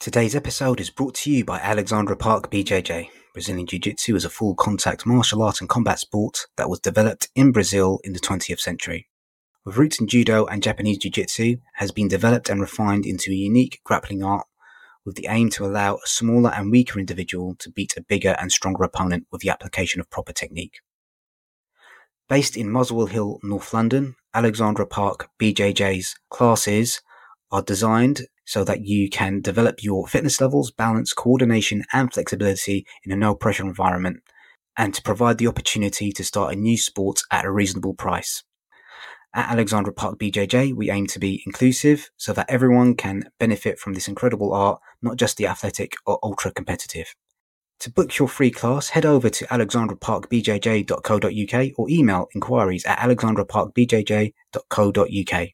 Today's episode is brought to you by Alexandra Park BJJ. Brazilian Jiu Jitsu is a full contact martial art and combat sport that was developed in Brazil in the 20th century. With roots in Judo and Japanese Jiu Jitsu, has been developed and refined into a unique grappling art with the aim to allow a smaller and weaker individual to beat a bigger and stronger opponent with the application of proper technique. Based in Muswell Hill, North London, Alexandra Park BJJ's classes are designed so that you can develop your fitness levels, balance, coordination, and flexibility in a no pressure environment, and to provide the opportunity to start a new sport at a reasonable price. At Alexandra Park BJJ, we aim to be inclusive so that everyone can benefit from this incredible art, not just the athletic or ultra competitive. To book your free class, head over to alexandraparkbjj.co.uk or email inquiries at alexandraparkbjj.co.uk.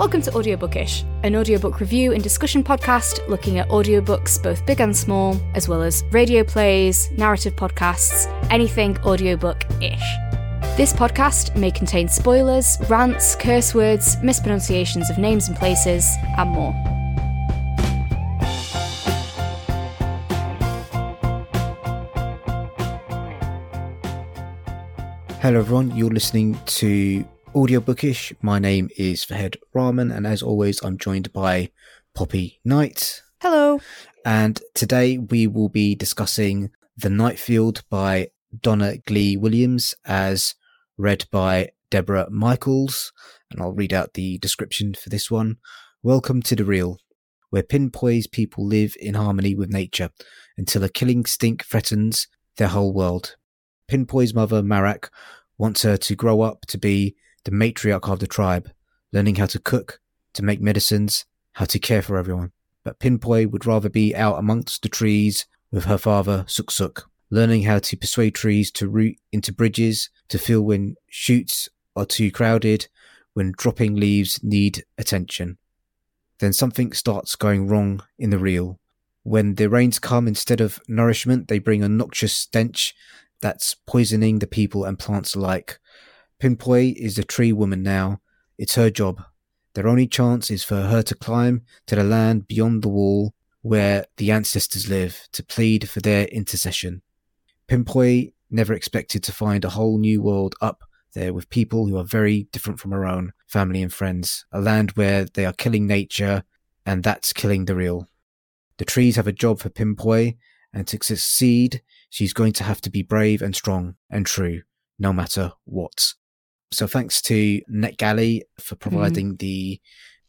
Welcome to Audiobookish, an audiobook review and discussion podcast looking at audiobooks both big and small, as well as radio plays, narrative podcasts, anything audiobook ish. This podcast may contain spoilers, rants, curse words, mispronunciations of names and places, and more. Hello, everyone. You're listening to Audiobookish. My name is Fahed Rahman, and as always, I'm joined by Poppy Knight. Hello. And today we will be discussing The Night Field by Donna Glee Williams, as read by Debra Michaels. And I'll read out the description for this one. Welcome to the real, where Pyn-Poi's people live in harmony with nature until a killing stink threatens their whole world. Pyn-Poi's mother, Marak, wants her to grow up to be the matriarch of the tribe, learning how to cook, to make medicines, how to care for everyone. But Pyn-Poi would rather be out amongst the trees with her father, Sook-Sook, learning how to persuade trees to root into bridges, to feel when shoots are too crowded, when dropping leaves need attention. Then something starts going wrong in the real. When the rains come, instead of nourishment, they bring a noxious stench that's poisoning the people and plants alike. Pyn-Poi is a tree woman now. It's her job. Their only chance is for her to climb to the land beyond the wall where the ancestors live to plead for their intercession. Pyn-Poi never expected to find a whole new world up there with people who are very different from her own family and friends, a land where they are killing nature and that's killing the real. The trees have a job for Pyn-Poi, and to succeed, she's going to have to be brave and strong and true, no matter what. So thanks to NetGalley for providing mm. the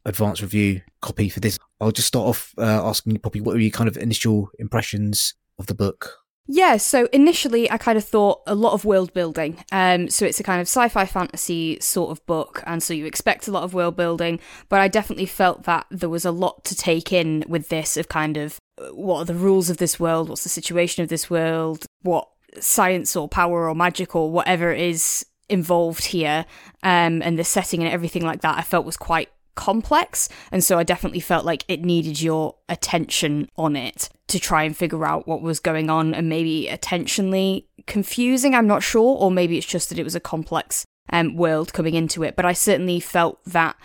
advanced review copy for this. I'll just start off uh, asking you, Poppy, what were your kind of initial impressions of the book? Yeah, so initially I kind of thought a lot of world building. Um, so it's a kind of sci fi fantasy sort of book, and so you expect a lot of world building, but I definitely felt that there was a lot to take in with this of kind of uh, what are the rules of this world, what's the situation of this world, what science or power or magic or whatever is involved here, um, and the setting and everything like that, I felt was quite complex. And so I definitely felt like it needed your attention on it to try and figure out what was going on and maybe attentionally confusing. I'm not sure. Or maybe it's just that it was a complex um, world coming into it. But I certainly felt that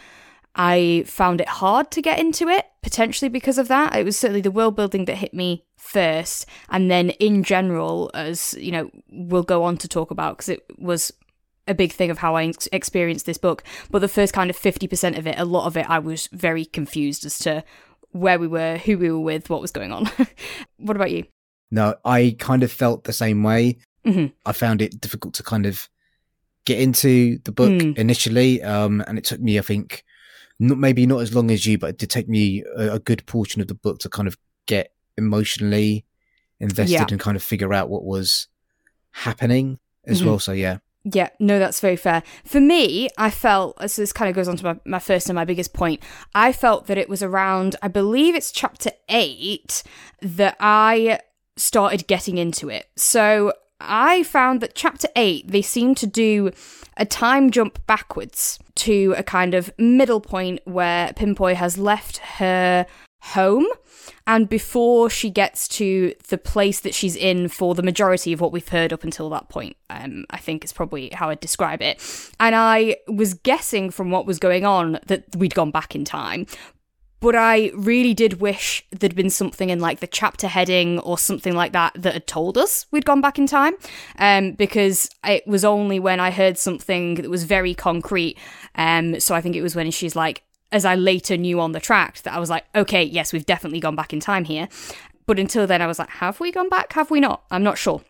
I found it hard to get into it, potentially because of that. It was certainly the world building that hit me first. And then in general, as you know, we'll go on to talk about because it was a big thing of how I experienced this book. But the first kind of 50% of it, a lot of it, I was very confused as to where we were, who we were with, what was going on. what about you? No, I kind of felt the same way. Mm-hmm. I found it difficult to kind of get into the book mm. initially. Um, and it took me, I think, not, maybe not as long as you, but it did take me a, a good portion of the book to kind of get emotionally invested yeah. and kind of figure out what was happening as mm-hmm. well. So, yeah. Yeah, no, that's very fair. For me, I felt, uh, so this kind of goes on to my, my first and my biggest point. I felt that it was around, I believe it's chapter eight, that I started getting into it. So I found that chapter eight, they seem to do a time jump backwards to a kind of middle point where Pyn-Poi has left her home and before she gets to the place that she's in for the majority of what we've heard up until that point. Um, I think is probably how I'd describe it. And I was guessing from what was going on that we'd gone back in time. But I really did wish there'd been something in like the chapter heading or something like that that had told us we'd gone back in time. Um, because it was only when I heard something that was very concrete. Um, so I think it was when she's like, as I later knew on the track that I was like, okay, yes, we've definitely gone back in time here. But until then, I was like, have we gone back? Have we not? I'm not sure.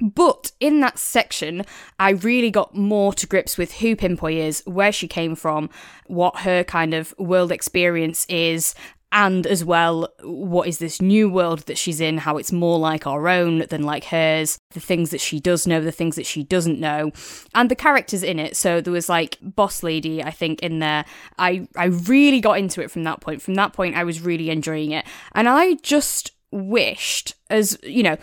But in that section, I really got more to grips with who Pyn-Poi is, where she came from, what her kind of world experience is, and as well, what is this new world that she's in, how it's more like our own than like hers, the things that she does know, the things that she doesn't know, and the characters in it. So there was like Boss Lady, I think, in there. I, I really got into it from that point. From that point, I was really enjoying it. And I just wished, as you know,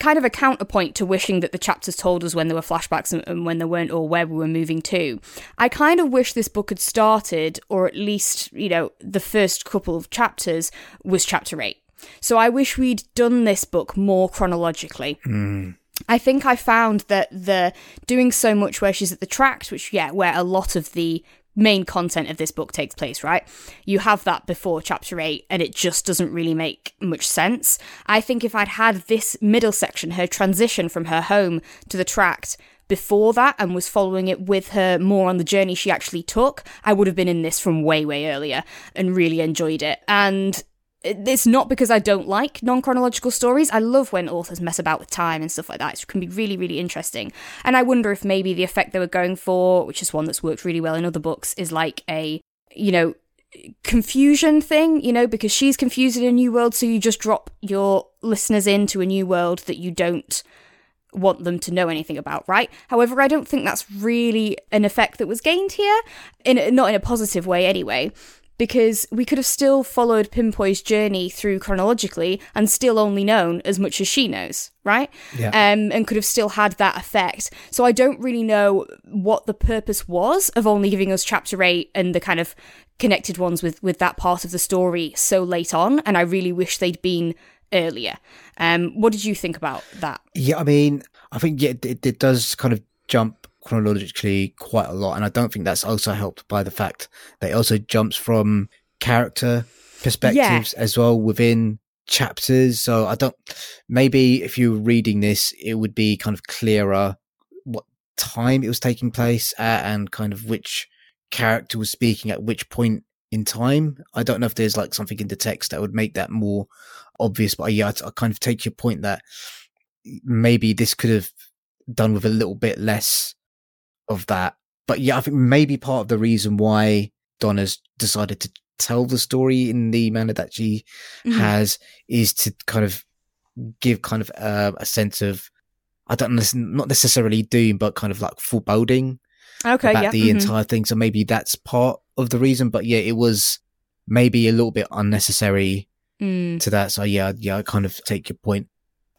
kind of a counterpoint to wishing that the chapters told us when there were flashbacks and, and, when there weren't or where we were moving to. I kind of wish this book had started, or at least, you know, the first couple of chapters was chapter 8. So I wish we'd done this book more chronologically. Mm. I think I found that the doing so much where she's at the tract, which yeah, where a lot of the main content of this book takes place, right? You have that before chapter 8 and it just doesn't really make much sense. I think if I'd had this middle section, her transition from her home to the tract before that and was following it with her more on the journey she actually took, I would have been in this from way, way earlier and really enjoyed it. And it's not because I don't like non chronological stories. I love when authors mess about with time and stuff like that. It can be really, really interesting. And I wonder if maybe the effect they were going for, which is one that's worked really well in other books, is like a, you know, confusion thing, you know, because she's confused in a new world, so you just drop your listeners into a new world that you don't want them to know anything about, right? However, I don't think that's really an effect that was gained here, in not in a positive way anyway because we could have still followed Pyn-Poi's journey through chronologically and still only known as much as she knows, right? Yeah. Um, and could have still had that effect. So I don't really know what the purpose was of only giving us chapter eight and the kind of connected ones with with that part of the story so late on. And I really wish they'd been earlier. Um, what did you think about that? Yeah, I mean, I think yeah, it, it does kind of jump chronologically quite a lot. And I don't think that's also helped by the fact that it also jumps from character perspectives yeah. as well within chapters. So I don't, maybe if you were reading this, it would be kind of clearer what time it was taking place at and kind of which character was speaking at which point in time. I don't know if there's like something in the text that would make that more obvious, but yeah, I, I kind of take your point that maybe this could have done with a little bit less of that. But yeah, I think maybe part of the reason why Donna's decided to tell the story in the manner that she mm-hmm. has is to kind of give kind of uh, a sense of I don't know, not necessarily doom, but kind of like foreboding okay, about yeah. the mm-hmm. entire thing. So maybe that's part of the reason. But yeah, it was maybe a little bit unnecessary mm. to that. So yeah, yeah, I kind of take your point.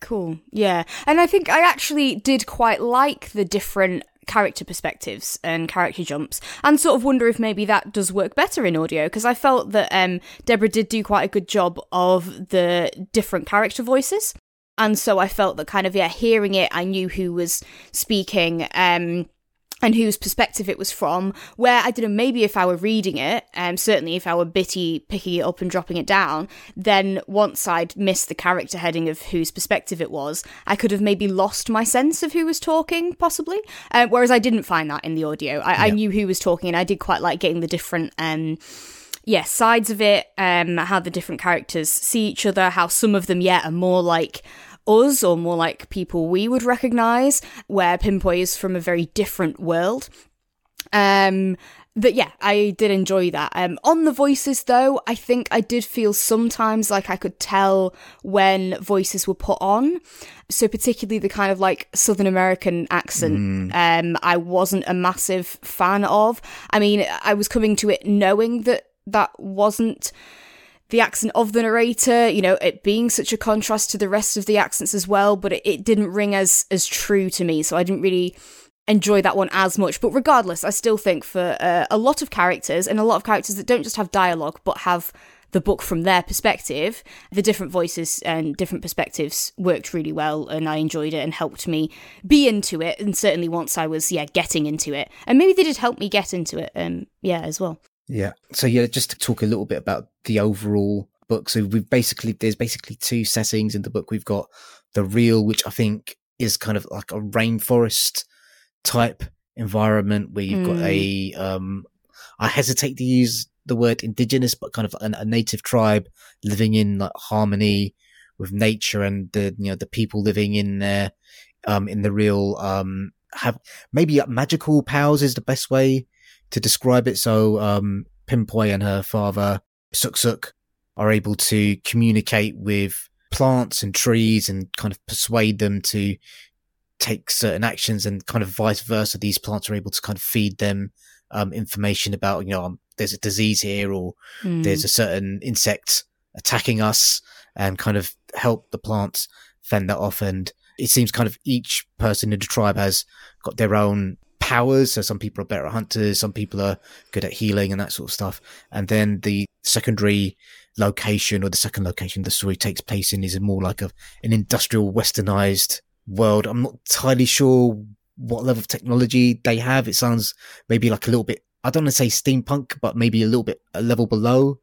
Cool. Yeah. And I think I actually did quite like the different character perspectives and character jumps and sort of wonder if maybe that does work better in audio because I felt that um, Debra did do quite a good job of the different character voices. And so I felt that kind of yeah hearing it I knew who was speaking um and whose perspective it was from, where I don't know, maybe if I were reading it, um, certainly if I were bitty picking it up and dropping it down, then once I'd missed the character heading of whose perspective it was, I could have maybe lost my sense of who was talking, possibly. Uh, whereas I didn't find that in the audio. I, yeah. I, knew who was talking, and I did quite like getting the different. Um, yeah, sides of it, um, how the different characters see each other, how some of them, yeah, are more like us or more like people we would recognize, where Pyn-Poi is from a very different world. Um, that yeah, I did enjoy that. Um, on the voices though, I think I did feel sometimes like I could tell when voices were put on. So particularly the kind of like Southern American accent, mm. um, I wasn't a massive fan of. I mean, I was coming to it knowing that that wasn't the accent of the narrator, you know, it being such a contrast to the rest of the accents as well, but it, it didn't ring as as true to me, so I didn't really enjoy that one as much. But regardless, I still think for uh, a lot of characters and a lot of characters that don't just have dialogue but have the book from their perspective, the different voices and different perspectives worked really well, and I enjoyed it and helped me be into it. And certainly once I was, yeah, getting into it, and maybe they did help me get into it, um, yeah, as well. Yeah. So yeah, just to talk a little bit about the overall book. So we've basically there's basically two settings in the book. We've got the real, which I think is kind of like a rainforest type environment where you've mm. got a um I hesitate to use the word indigenous, but kind of an, a native tribe living in like harmony with nature and the you know the people living in there um in the real um have maybe magical powers is the best way to describe it. So um Pyn-Poi and her father Sook-Sook are able to communicate with plants and trees and kind of persuade them to take certain actions and kind of vice versa. These plants are able to kind of feed them um, information about, you know, um, there's a disease here or mm. there's a certain insect attacking us and kind of help the plants fend that off. And it seems kind of each person in the tribe has got their own powers. So some people are better at hunters, some people are good at healing and that sort of stuff. And then the secondary location or the second location the story takes place in is more like a an industrial westernized world. I'm not entirely sure what level of technology they have. It sounds maybe like a little bit I don't want to say steampunk, but maybe a little bit a level below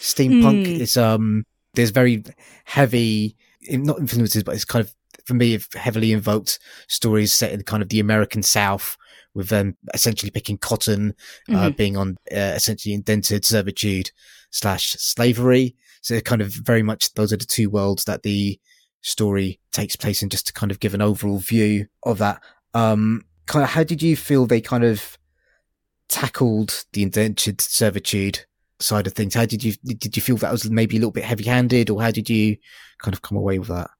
steampunk. Mm. It's um there's very heavy not influences, but it's kind of for me heavily invoked stories set in kind of the American South with them essentially picking cotton, uh, mm-hmm. uh, being on uh, essentially indented servitude slash slavery. So kind of very much those are the two worlds that the story takes place in just to kind of give an overall view of that. Um, kind of how did you feel they kind of tackled the indentured servitude side of things? How did you, did you feel that was maybe a little bit heavy handed or how did you kind of come away with that?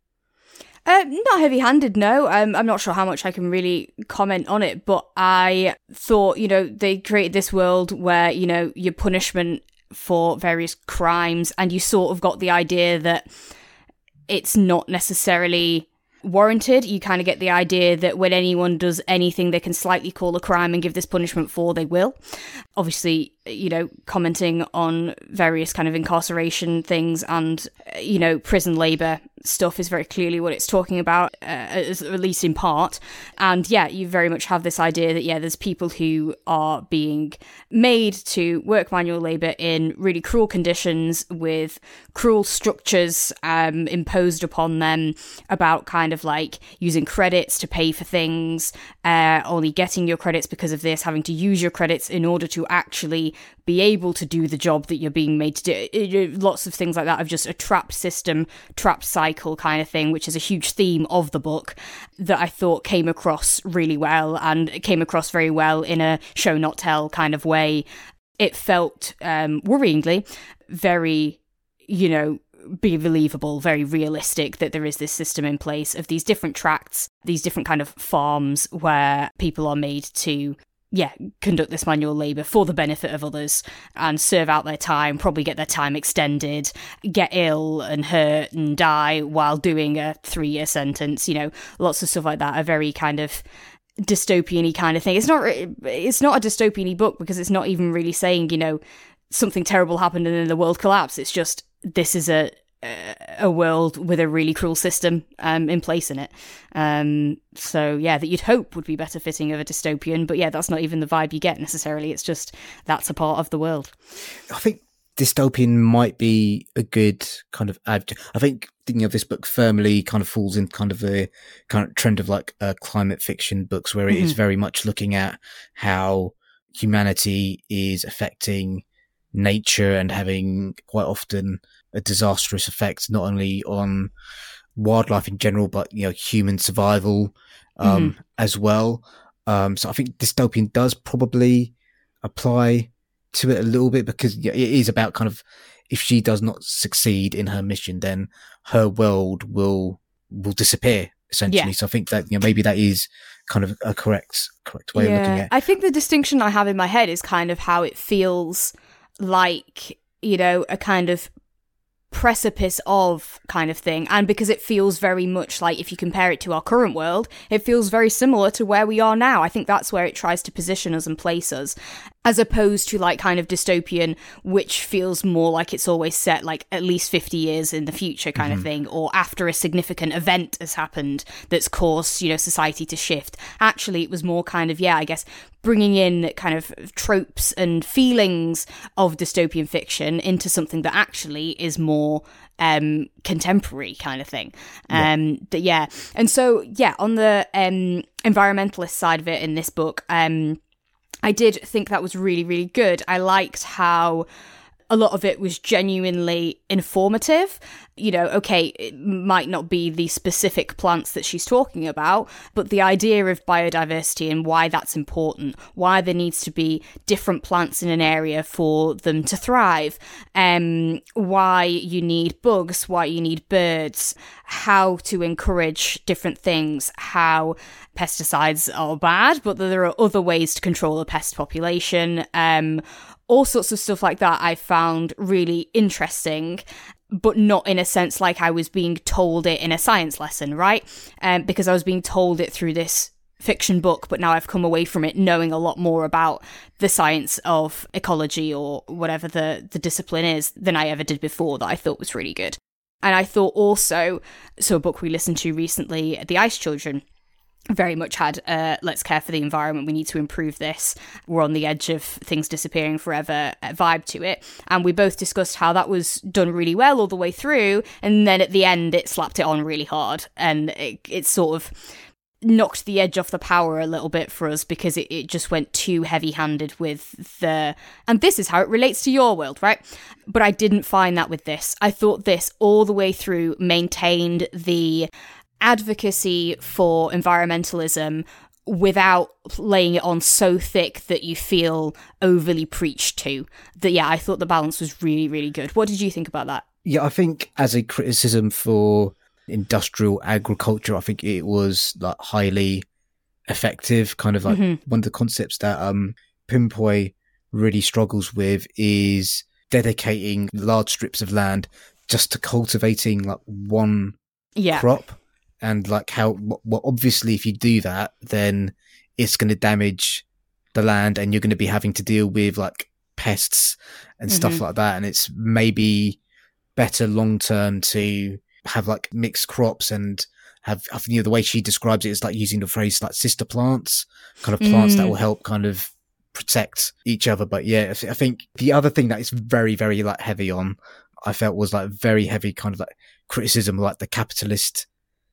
Uh, not heavy handed, no. Um, I'm not sure how much I can really comment on it, but I thought, you know, they created this world where, you know, your punishment for various crimes, and you sort of got the idea that it's not necessarily warranted. You kind of get the idea that when anyone does anything they can slightly call a crime and give this punishment for, they will. Obviously, you know, commenting on various kind of incarceration things and, you know, prison labour stuff is very clearly what it's talking about, uh, at least in part. And yeah, you very much have this idea that, yeah, there's people who are being made to work manual labour in really cruel conditions with cruel structures um, imposed upon them about kind of like using credits to pay for things, uh, only getting your credits because of this, having to use your credits in order to actually be able to do the job that you're being made to do. Lots of things like that of just a trap system, trap cycle kind of thing, which is a huge theme of the book that I thought came across really well and came across very well in a show not tell kind of way. It felt um, worryingly very, you know, be believable, very realistic that there is this system in place of these different tracts, these different kind of farms where people are made to yeah, conduct this manual labour for the benefit of others and serve out their time, probably get their time extended, get ill and hurt and die while doing a three year sentence. You know, lots of stuff like that A very kind of dystopian kind of thing. It's not it's not a dystopian book because it's not even really saying, you know, something terrible happened and then the world collapsed. It's just this is a a world with a really cruel system um, in place in it. Um, so yeah, that you'd hope would be better fitting of a dystopian, but yeah, that's not even the vibe you get necessarily. It's just that's a part of the world. I think dystopian might be a good kind of adjective. I think you know this book firmly kind of falls in kind of a kind of trend of like uh, climate fiction books where it mm-hmm. is very much looking at how humanity is affecting nature and having quite often a disastrous effect not only on wildlife in general, but you know human survival um, mm-hmm. as well. Um, so I think dystopian does probably apply to it a little bit because it is about kind of if she does not succeed in her mission, then her world will will disappear essentially. Yeah. So I think that you know maybe that is kind of a correct correct way yeah. of looking at. It. I think the distinction I have in my head is kind of how it feels like you know a kind of precipice of kind of thing and because it feels very much like if you compare it to our current world it feels very similar to where we are now. I think that's where it tries to position us and place us as opposed to like kind of dystopian which feels more like it's always set like at least 50 years in the future kind mm-hmm. of thing or after a significant event has happened that's caused you know society to shift actually it was more kind of yeah i guess bringing in kind of tropes and feelings of dystopian fiction into something that actually is more um, contemporary kind of thing. Um, yeah. yeah. And so, yeah, on the um, environmentalist side of it in this book, um, I did think that was really, really good. I liked how a lot of it was genuinely informative. You know, okay, it might not be the specific plants that she's talking about, but the idea of biodiversity and why that's important, why there needs to be different plants in an area for them to thrive, um, why you need bugs, why you need birds, how to encourage different things, how pesticides are bad, but there are other ways to control a pest population. Um, all sorts of stuff like that I found really interesting but not in a sense like I was being told it in a science lesson, right? Um, because I was being told it through this fiction book, but now I've come away from it knowing a lot more about the science of ecology or whatever the, the discipline is than I ever did before that I thought was really good. And I thought also, so a book we listened to recently, The Ice Children, very much had uh, let's care for the environment we need to improve this. We're on the edge of things disappearing forever uh, vibe to it. And we both discussed how that was done really well all the way through and then at the end it slapped it on really hard. And it, it sort of knocked the edge off the power a little bit for us because it, it just went too heavy handed with the and this is how it relates to your world right? But i didn't find that with this. I thought this all the way through maintained the advocacy for environmentalism without laying it on so thick that you feel overly preached to. That yeah, I thought the balance was really really good. What did you think about that? Yeah, I think as a criticism for industrial agriculture, I think it was like highly effective. Kind of like mm-hmm. one of the concepts that um Pyn-Poi really struggles with is dedicating large strips of land just to cultivating like one yeah. crop and like how well obviously if you do that then it's going to damage the land and you're going to be having to deal with like pests and mm-hmm. stuff like that and it's maybe better long term to have like mixed crops and have I think you know, the way she describes it is like using the phrase like sister plants kind of plants mm. that will help kind of protect each other but yeah I think the other thing that is very very like heavy on I felt was like very heavy kind of like criticism like the capitalist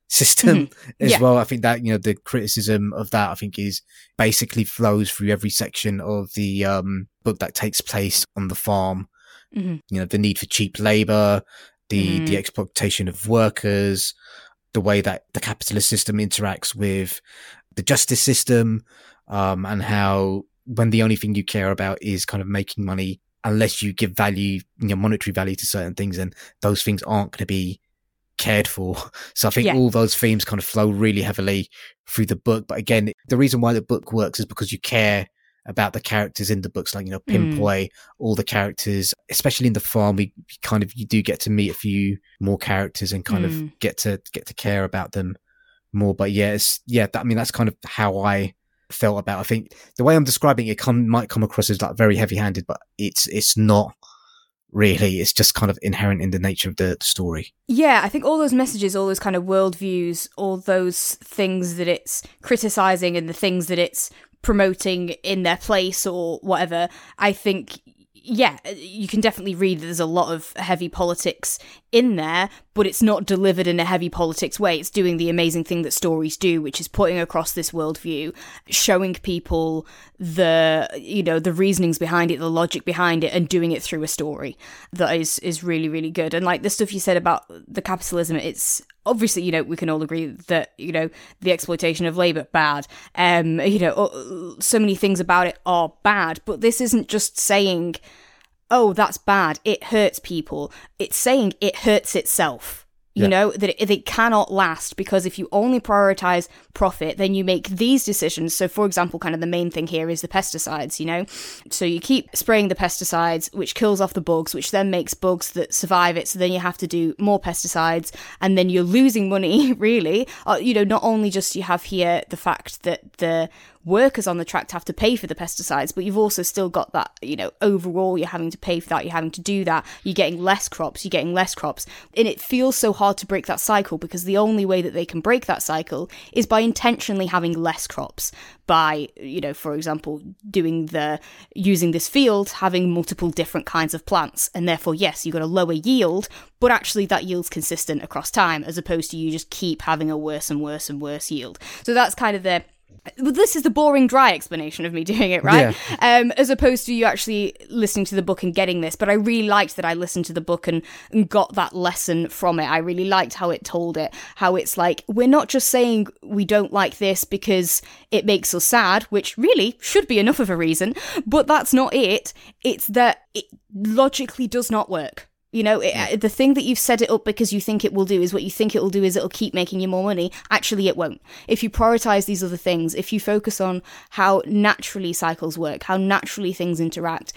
system mm-hmm. as yeah. well. I think that, you know, the criticism of that, I think is basically flows through every section of the, um, book that takes place on the farm. Mm-hmm. You know, the need for cheap labor, the, mm. the exploitation of workers, the way that the capitalist system interacts with the justice system, um, and how when the only thing you care about is kind of making money, unless you give value, you know, monetary value to certain things, and those things aren't going to be cared for. So I think yeah. all those themes kind of flow really heavily through the book. But again, the reason why the book works is because you care about the characters in the books, like, you know, Pyn-Poi, mm. all the characters, especially in the farm, we kind of, you do get to meet a few more characters and kind mm. of get to, get to care about them more. But yeah, it's, yeah, that, I mean, that's kind of how I felt about, I think the way I'm describing it come, might come across as like very heavy handed, but it's, it's not really. It's just kind of inherent in the nature of the, story. Yeah, I think all those messages, all those kind of worldviews, all those things that it's criticizing and the things that it's promoting in their place or whatever, I think yeah, uh, you can definitely read that there's a lot of heavy politics in there, but it's not delivered in a heavy politics way. It's doing the amazing thing that stories do, which is putting across this worldview, showing people the you know the reasonings behind it, the logic behind it, and doing it through a story that is is really really good. And like the stuff you said about the capitalism, it's obviously you know we can all agree that you know the exploitation of labor bad. Um you know so many things about it are bad but this isn't just saying oh that's bad it hurts people. It's saying it hurts itself you yeah. know that it, it, cannot last because if you only prioritize profit then you make these decisions. So for example kind of the main thing here is the pesticides you know. So you keep spraying the pesticides which kills off the bugs which then makes bugs that survive it. So then you have to do more pesticides and then you're losing money really. Uh, you know not only just you have here the fact that the workers on the tract have to pay for the pesticides, but you've also still got that, you know, overall you're having to pay for that, you're having to do that, you're getting less crops, you're getting less crops. And it feels so hard to break that cycle because the only way that they can break that cycle is by intentionally having less crops, by, you know, for example, doing the, using this field, having multiple different kinds of plants. And therefore, yes, you've got a lower yield, but actually that yield's consistent across time as opposed to you just keep having a worse and worse and worse yield. So that's kind of the this is the boring, dry explanation of me doing it, right? Yeah. Um, as opposed to you actually listening to the book and getting this. But I really liked that I listened to the book and, and got that lesson from it. I really liked how it told it, how it's like, we're not just saying we don't like this because it makes us sad, which really should be enough of a reason, but that's not it. It's that it logically does not work. You know, it, the thing that you've set it up because you think it will do is what you think it will do is it'll keep making you more money. Actually, it won't. If you prioritize these other things, if you focus on how naturally cycles work, how naturally things interact,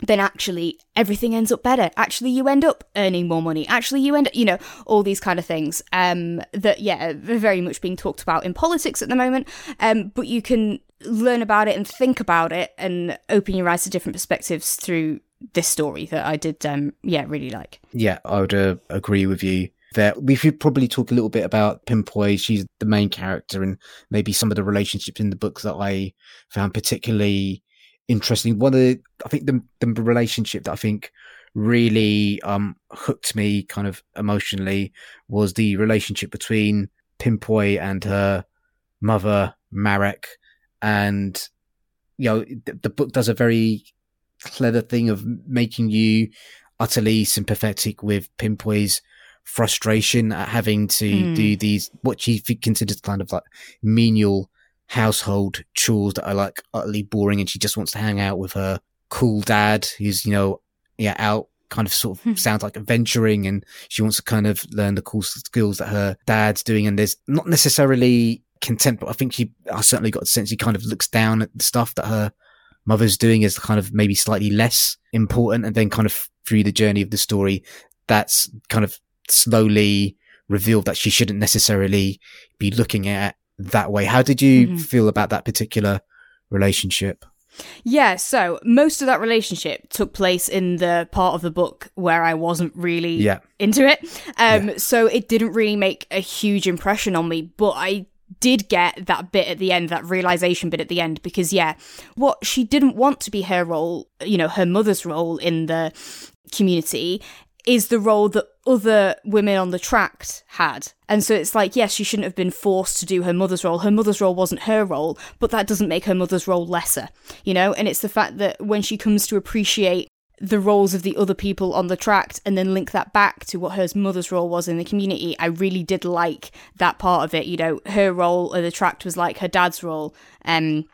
then actually everything ends up better. Actually, you end up earning more money. Actually, you end up, you know, all these kind of things um, that, yeah, are very much being talked about in politics at the moment. Um, but you can learn about it and think about it and open your eyes to different perspectives through this story that I did, um, yeah, really like. Yeah, I would uh, agree with you there. We should probably talk a little bit about Pyn-Poi. She's the main character and maybe some of the relationships in the book that I found particularly interesting. One of the, I think the, the relationship that I think really um, hooked me kind of emotionally was the relationship between Pyn-Poi and her mother, Marak. And, you know, the, the book does a very clever thing of making you utterly sympathetic with Pyn-Poi's frustration at having to mm. do these what she considers kind of like menial household chores that are like utterly boring and she just wants to hang out with her cool dad who's you know yeah out kind of sort of hmm. sounds like adventuring and she wants to kind of learn the cool skills that her dad's doing and there's not necessarily contempt but i think she i certainly got the sense she kind of looks down at the stuff that her mother's doing is kind of maybe slightly less important. And then kind of through the journey of the story, that's kind of slowly revealed that she shouldn't necessarily be looking at that way. How did you mm-hmm. feel about that particular relationship? Yeah, so most of that relationship took place in the part of the book where I wasn't really yeah. into it. Um, yeah. So it didn't really make a huge impression on me, but I did get that bit at the end, that realization bit at the end, because yeah, what she didn't want to be her role, you know, her mother's role in the community is the role that other women on the tract had. And so it's like, yes, she shouldn't have been forced to do her mother's role. Her mother's role wasn't her role, but that doesn't make her mother's role lesser, you know? And it's the fact that when she comes to appreciate the roles of the other people on the tract and then link that back to what her mother's role was in the community. I really did like that part of it. You know, her role in the tract was like her dad's role. Um,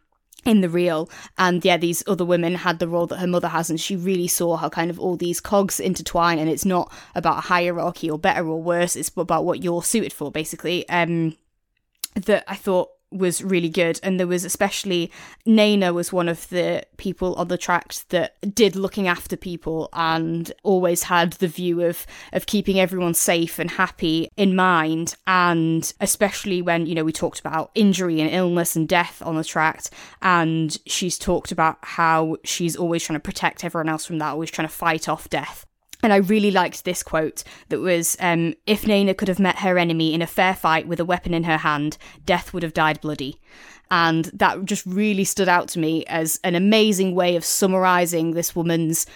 in the real and yeah these other women had the role that her mother has and she really saw how kind of all these cogs intertwine and it's not about a hierarchy or better or worse it's about what you're suited for basically um that i thought was really good. And there was especially Nana was one of the people on the tract that did looking after people and always had the view of of keeping everyone safe and happy in mind. And especially when you know we talked about injury and illness and death on the track and she's talked about how she's always trying to protect everyone else from that always trying to fight off death and I really liked this quote that was um, If Nana could have met her enemy in a fair fight with a weapon in her hand, death would have died bloody. And that just really stood out to me as an amazing way of summarizing this woman's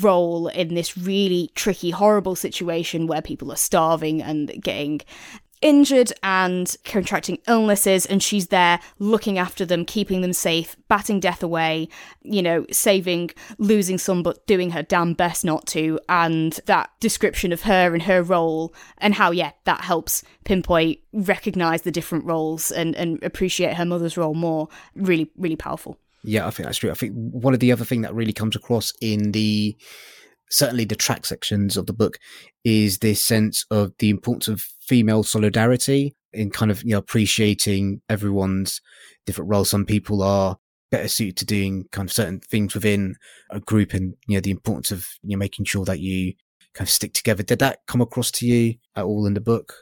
role in this really tricky, horrible situation where people are starving and getting injured and contracting illnesses, and she's there looking after them, keeping them safe, batting death away, you know, saving, losing some, but doing her damn best not to. And that description of her and her role, and how, yeah, that helps Pyn-Poi, recognize the different roles and, and appreciate her mother's role more. Really, really powerful. Yeah, I think that's true. I think one of the other thing that really comes across in the certainly the track sections of the book is this sense of the importance of female solidarity in kind of you know appreciating everyone's different roles. Some people are better suited to doing kind of certain things within a group and you know the importance of you know making sure that you kind of stick together. Did that come across to you at all in the book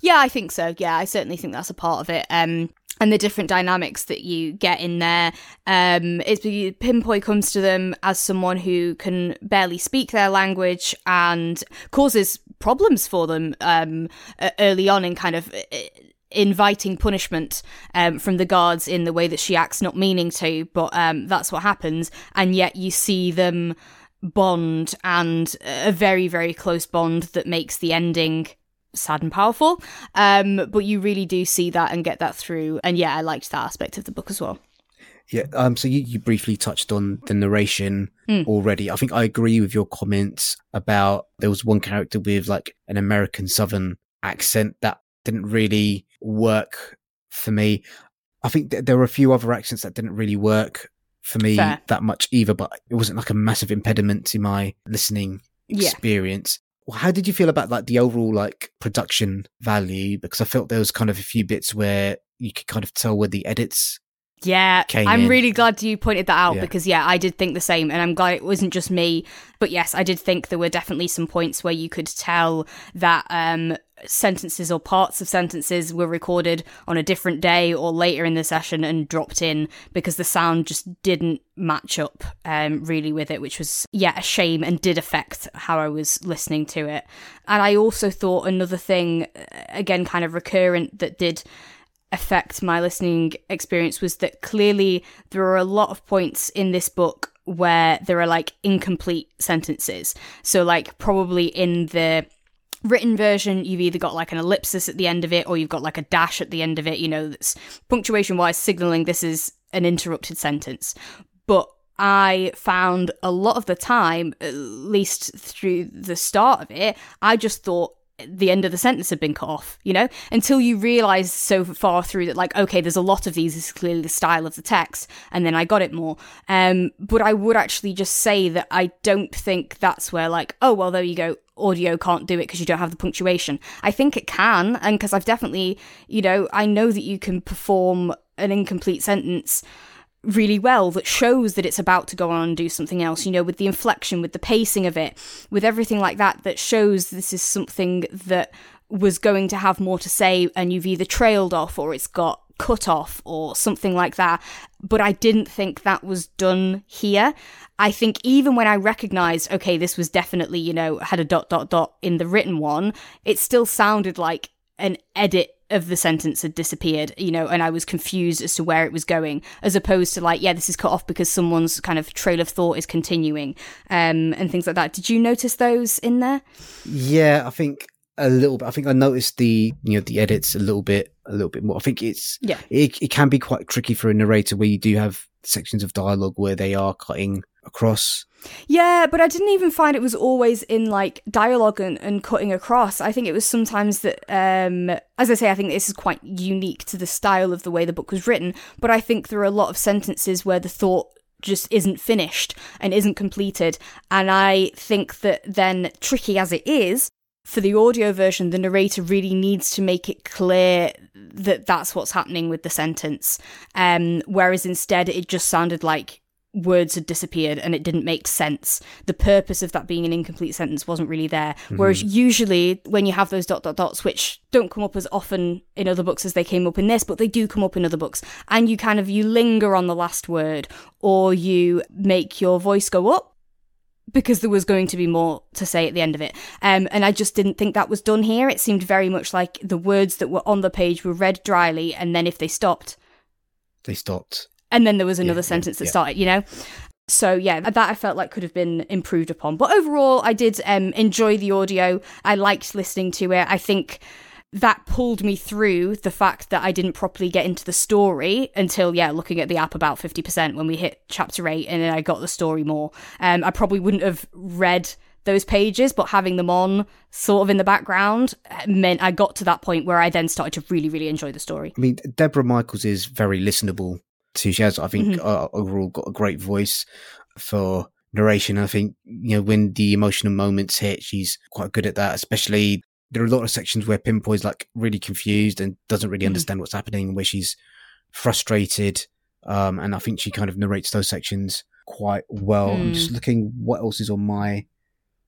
yeah i think so yeah i certainly think that's a part of it um and the different dynamics that you get in there. Um, it's comes to them as someone who can barely speak their language and causes problems for them um, early on in kind of inviting punishment um, from the guards in the way that she acts, not meaning to, but um, that's what happens. And yet you see them bond and a very, very close bond that makes the ending sad and powerful. Um, but you really do see that and get that through. And yeah, I liked that aspect of the book as well. Yeah. Um. So you, you briefly touched on the narration mm. already. I think I agree with your comments about there was one character with like an American Southern accent that didn't really work for me. I think th- there were a few other accents that didn't really work for me Fair. that much either, but it wasn't like a massive impediment to my listening experience. How did you feel about like the overall like production value? Because I felt there was kind of a few bits where you could kind of tell where the edits yeah, I'm in. really glad you pointed that out yeah. because yeah, I did think the same, and I'm glad it wasn't just me. But yes, I did think there were definitely some points where you could tell that um, sentences or parts of sentences were recorded on a different day or later in the session and dropped in because the sound just didn't match up um, really with it, which was yeah a shame and did affect how I was listening to it. And I also thought another thing, again, kind of recurrent that did affect my listening experience was that clearly there are a lot of points in this book where there are like incomplete sentences. So, like, probably in the written version, you've either got like an ellipsis at the end of it or you've got like a dash at the end of it, you know, that's punctuation wise signaling this is an interrupted sentence. But I found a lot of the time, at least through the start of it, I just thought the end of the sentence had been cut off, you know, until you realize so far through that, like, okay, there's a lot of these, this is clearly the style of the text, and then I got it more. Um, but I would actually just say that I don't think that's where, like, oh, well, there you go, audio can't do it because you don't have the punctuation. I think it can, and because I've definitely, you know, I know that you can perform an incomplete sentence really well that shows that it's about to go on and do something else, you know, with the inflection, with the pacing of it, with everything like that, that shows this is something that was going to have more to say and you've either trailed off or it's got cut off or something like that. But I didn't think that was done here. I think even when I recognized, okay, this was definitely, you know, had a dot, dot, dot in the written one, it still sounded like an edit of the sentence had disappeared, you know, and I was confused as to where it was going, as opposed to like, yeah, this is cut off because someone's kind of trail of thought is continuing, um, and things like that. Did you notice those in there? Yeah, I think a little bit. I think I noticed the you know the edits a little bit, a little bit more. I think it's yeah, it, it can be quite tricky for a narrator where you do have sections of dialogue where they are cutting across yeah, but I didn't even find it was always in like dialogue and, and cutting across. I think it was sometimes that, um, as I say, I think this is quite unique to the style of the way the book was written, but I think there are a lot of sentences where the thought just isn't finished and isn't completed. And I think that then, tricky as it is, for the audio version, the narrator really needs to make it clear that that's what's happening with the sentence. Um, whereas instead, it just sounded like words had disappeared and it didn't make sense. The purpose of that being an incomplete sentence wasn't really there. Mm-hmm. Whereas usually when you have those dot dot dots, which don't come up as often in other books as they came up in this, but they do come up in other books, and you kind of you linger on the last word or you make your voice go up because there was going to be more to say at the end of it. Um, and I just didn't think that was done here. It seemed very much like the words that were on the page were read dryly, and then if they stopped, they stopped and then there was another yeah, sentence that yeah. started, you know? So yeah, that I felt like could have been improved upon. But overall, I did um, enjoy the audio. I liked listening to it. I think that pulled me through the fact that I didn't properly get into the story until yeah, looking at the app about fifty percent when we hit chapter eight, and then I got the story more. Um, I probably wouldn't have read those pages, but having them on sort of in the background meant I got to that point where I then started to really, really enjoy the story. I mean, Debra Michaels is very listenable too. She has, I think, mm-hmm. uh, overall got a great voice for narration. I think, you know, when the emotional moments hit, she's quite good at that, especially there are a lot of sections where Pyn-Poi's like really confused and doesn't really mm-hmm. understand what's happening, where she's frustrated. Um, and I think she kind of narrates those sections quite well. Mm. I'm just hmm. looking what else is on my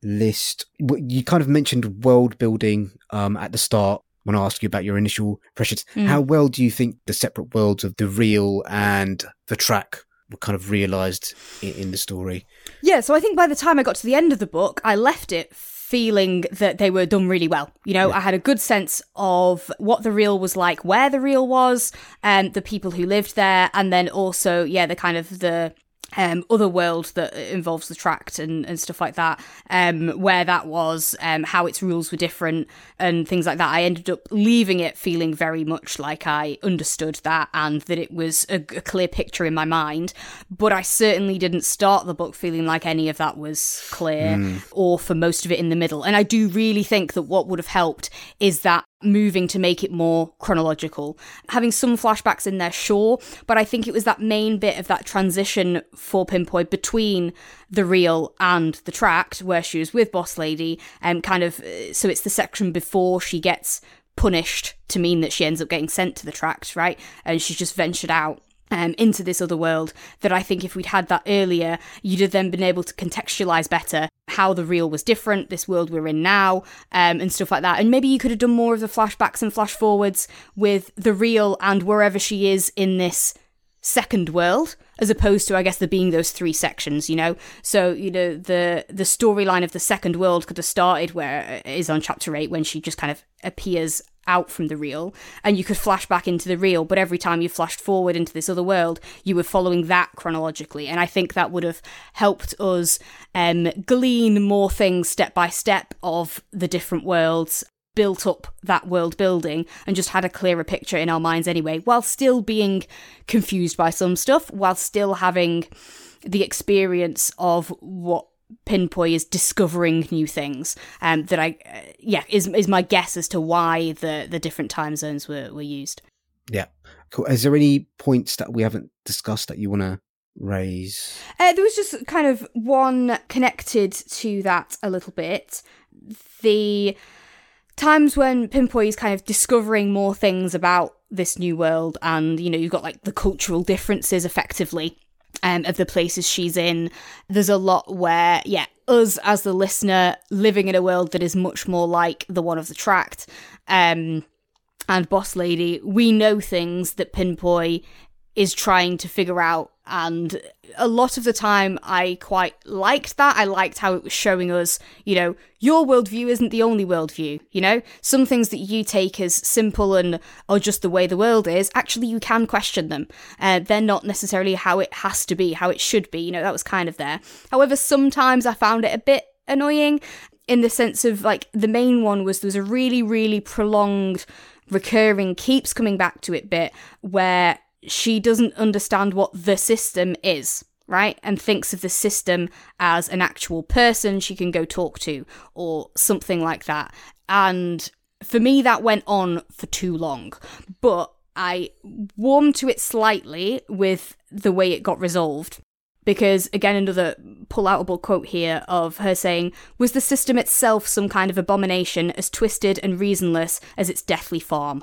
list. You kind of mentioned world building um, at the start. Want to ask you about your initial impressions. Mm. How well do you think the separate worlds of the real and the track were kind of realized in, in the story? Yeah, so I think by the time I got to the end of the book, I left it feeling that they were done really well. You know, Yeah. I had a good sense of what the real was like, where the real was, and the people who lived there, and then also, yeah, the kind of the um, other world that involves the tract and, and stuff like that, um, where that was, um, how its rules were different, and things like that. I ended up leaving it feeling very much like I understood that and that it was a, a clear picture in my mind. But I certainly didn't start the book feeling like any of that was clear, or for most of it in the middle. And I do really think that what would have helped is that moving to make it more chronological. Having some flashbacks in there, sure, but I think it was that main bit of that transition for Pyn-Poi between the real and the tract, where she was with Boss Lady, and kind of, uh, so it's the section before she gets punished to mean that she ends up getting sent to the tract, right? And she's just ventured out um, into this other world that I think if we'd had that earlier, you'd have then been able to contextualize better how the real was different, this world we're in now, um, and stuff like that. And maybe you could have done more of the flashbacks and flash forwards with the real and wherever she is in this second world as opposed to i guess there being those three sections you know so you know the the storyline of the second world could have started where it is on chapter 8 when she just kind of appears out from the real and you could flash back into the real but every time you flashed forward into this other world you were following that chronologically. And i think that would have helped us um glean more things step by step of the different worlds built up that world building and just had a clearer picture in our minds anyway, while still being confused by some stuff, while still having the experience of what Pyn-Poi is discovering new things. Um, that I, uh, yeah, is is my guess as to why the the different time zones were were used. Yeah. Cool. Is there any points that we haven't discussed that you want to raise? Uh, there was just kind of one connected to that a little bit. The times when Pyn-Poi is kind of discovering more things about this new world, and you know, you've got like the cultural differences effectively um, of the places she's in. There's a lot where, yeah, us as the listener living in a world that is much more like the one of the tract, um, and Boss Lady, we know things that Pyn-Poi is trying to figure out. And a lot of the time, I quite liked that. I liked how it was showing us, you know, your worldview isn't the only worldview. You know, some things that you take as simple and are just the way the world is, actually, you can question them. Uh, they're not necessarily how it has to be, how it should be. You know, that was kind of there. However, sometimes I found it a bit annoying in the sense of like the main one was there was a really, really prolonged recurring keeps coming back to it bit where she doesn't understand what the system is right? And thinks of the system as an actual person she can go talk to or something like that. And for me that went on for too long. But i warmed to it slightly with the way it got resolved because again another pull outable quote here of her saying was the system itself some kind of abomination as twisted and reasonless as its deathly form?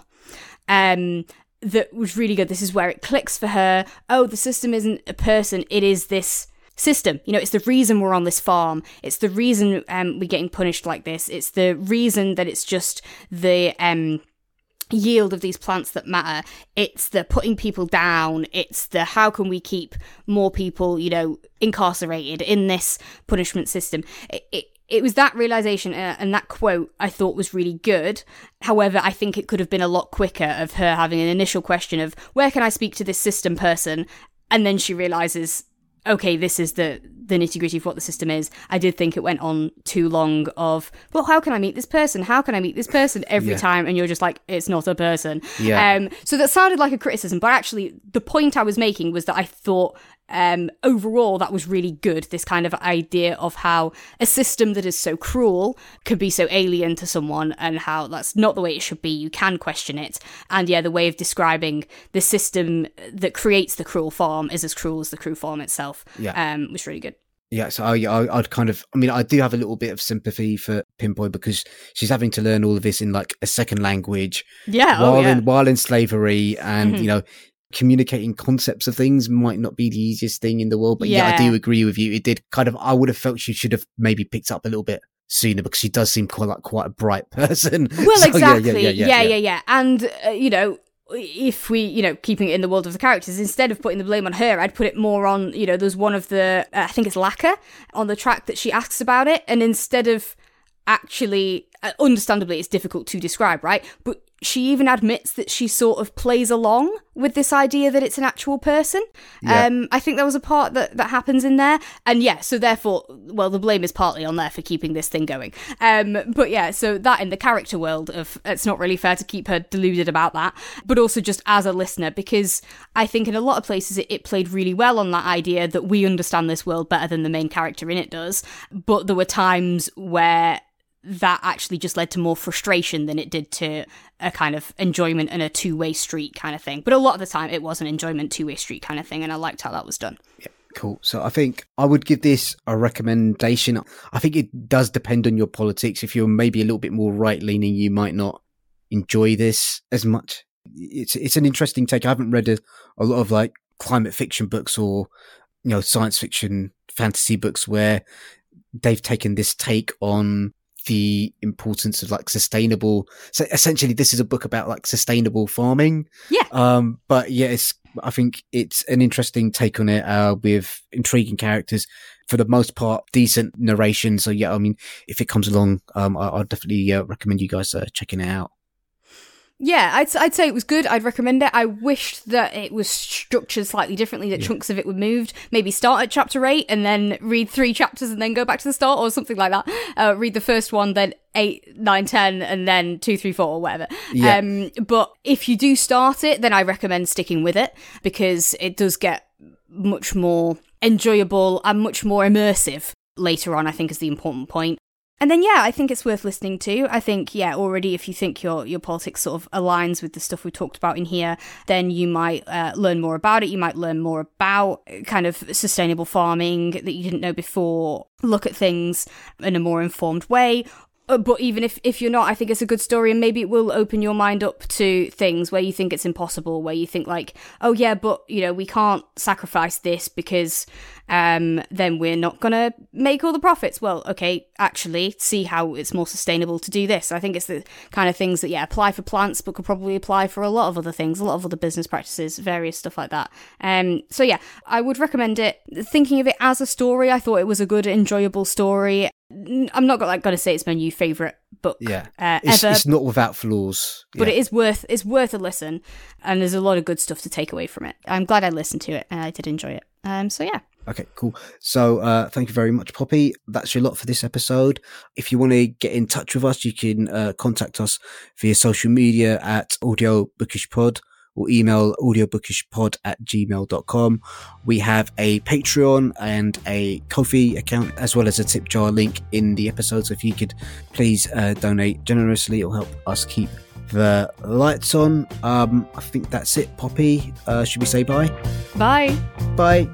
Um that was really good this is where it clicks for her oh the system isn't a person it is this system you know it's the reason we're on this farm it's the reason um we're getting punished like this it's the reason that it's just the um yield of these plants that matter. It's the putting people down. It's the how can we keep more people, you know, incarcerated in this punishment system. It, it, it was that realization uh, and that quote I thought was really good. However, I think it could have been a lot quicker of her having an initial question of where can I speak to this system person, and then she realizes okay, this is the the nitty gritty of what the system is. I did think it went on too long. Of well, how can I meet this person? How can I meet this person every Yeah. time? And you're just like, it's not a person. Yeah. Um. So that sounded like a criticism, but actually, the point I was making was that I thought. Um, overall, that was really good. This kind of idea of how a system that is so cruel could be so alien to someone, and how that's not the way it should be. You can question it, and yeah, the way of describing the system that creates the cruel form is as cruel as the cruel form itself Yeah. um, was really good. Yeah, so I, I, I'd kind of, I mean, I do have a little bit of sympathy for Pyn-Poi because she's having to learn all of this in like a second language Yeah, while oh yeah. in while in slavery, and Mhm. you know, communicating concepts of things might not be the easiest thing in the world. But yeah, I do agree with you. It did kind of, I would have felt she should have maybe picked up a little bit sooner because she does seem quite like quite a bright person. Well, So, exactly. Yeah, yeah, yeah, yeah. And uh, you know, if we, you know, keeping it in the world of the characters, instead of putting the blame on her, I'd put it more on, you know, there's one of the, uh, I think it's Lacquer on the track that she asks about it, and instead of actually, uh, understandably, it's difficult to describe, right? But she even admits that she sort of plays along with this idea that it's an actual person. Yeah. Um, I think there was a part that, that happens in there. And yeah, so therefore, well, the blame is partly on there for keeping this thing going. Um, but yeah, so that in the character world of it's not really fair to keep her deluded about that, but also just as a listener, because I think in a lot of places it, it played really well on that idea that we understand this world better than the main character in it does. But there were times where that actually just led to more frustration than it did to a kind of enjoyment and a two way street kind of thing. But a lot of the time, it was an enjoyment two way street kind of thing, and I liked how that was done. Yeah, cool. So I think I would give this a recommendation. I think it does depend on your politics. If you're maybe a little bit more right leaning, you might not enjoy this as much. It's it's an interesting take. I haven't read a, a lot of like climate fiction books or you know science fiction fantasy books where they've taken this take on the importance of like sustainable so essentially this is a book about like sustainable farming. Yeah. um but yeah it's i think it's an interesting take on it uh with intriguing characters. For the most part decent narration. So yeah i mean if it comes along um I, i'll definitely uh, recommend you guys uh, checking it out Yeah, I'd, I'd say it was good. I'd recommend it. I wished that it was structured slightly differently, that chunks of it were moved. Maybe start at chapter 8 and then read three chapters and then go back to the start or something like that. Uh, read the first one, then 8, nine, ten, and then two, three, four, or whatever. Yeah. Um, but if you do start it, then I recommend sticking with it because it does get much more enjoyable and much more immersive later on, I think is the important point. And then yeah, I think it's worth listening to. I think yeah, already if you think your your politics sort of aligns with the stuff we talked about in here, then you might uh, learn more about it. You might learn more about kind of sustainable farming that you didn't know before. Look at things in a more informed way. Uh, But even if, if you're not, I think it's a good story, and maybe it will open your mind up to things where you think it's impossible, where you think like, oh yeah, but you know we can't sacrifice this because um, then we're not gonna make all the profits. Well, okay, actually, see how it's more sustainable to do this. I think it's the kind of things that yeah apply for plants, but could probably apply for a lot of other things, a lot of other business practices, various stuff like that. Um, so yeah, I would recommend it. Thinking of it as a story, I thought it was a good, enjoyable story. I'm not like gonna say it's my new favorite book yeah uh, it's, ever, it's not without flaws but it is worth it's worth a listen, and there's a lot of good stuff to take away from it. I'm glad I listened to it, and I did enjoy it. Um, so yeah. Okay, cool. So, uh, thank you very much, Poppy. That's your lot for this episode. If you want to get in touch with us, you can uh, contact us via social media at Audio Bookish Pod or email audiobookishpod at gmail.com. We have a Patreon and a Ko-fi account, as well as a tip jar link in the episode. So, if you could please uh, donate generously, it'll help us keep the lights on. Um, I think that's it, Poppy. Uh, should we say bye? Bye. Bye.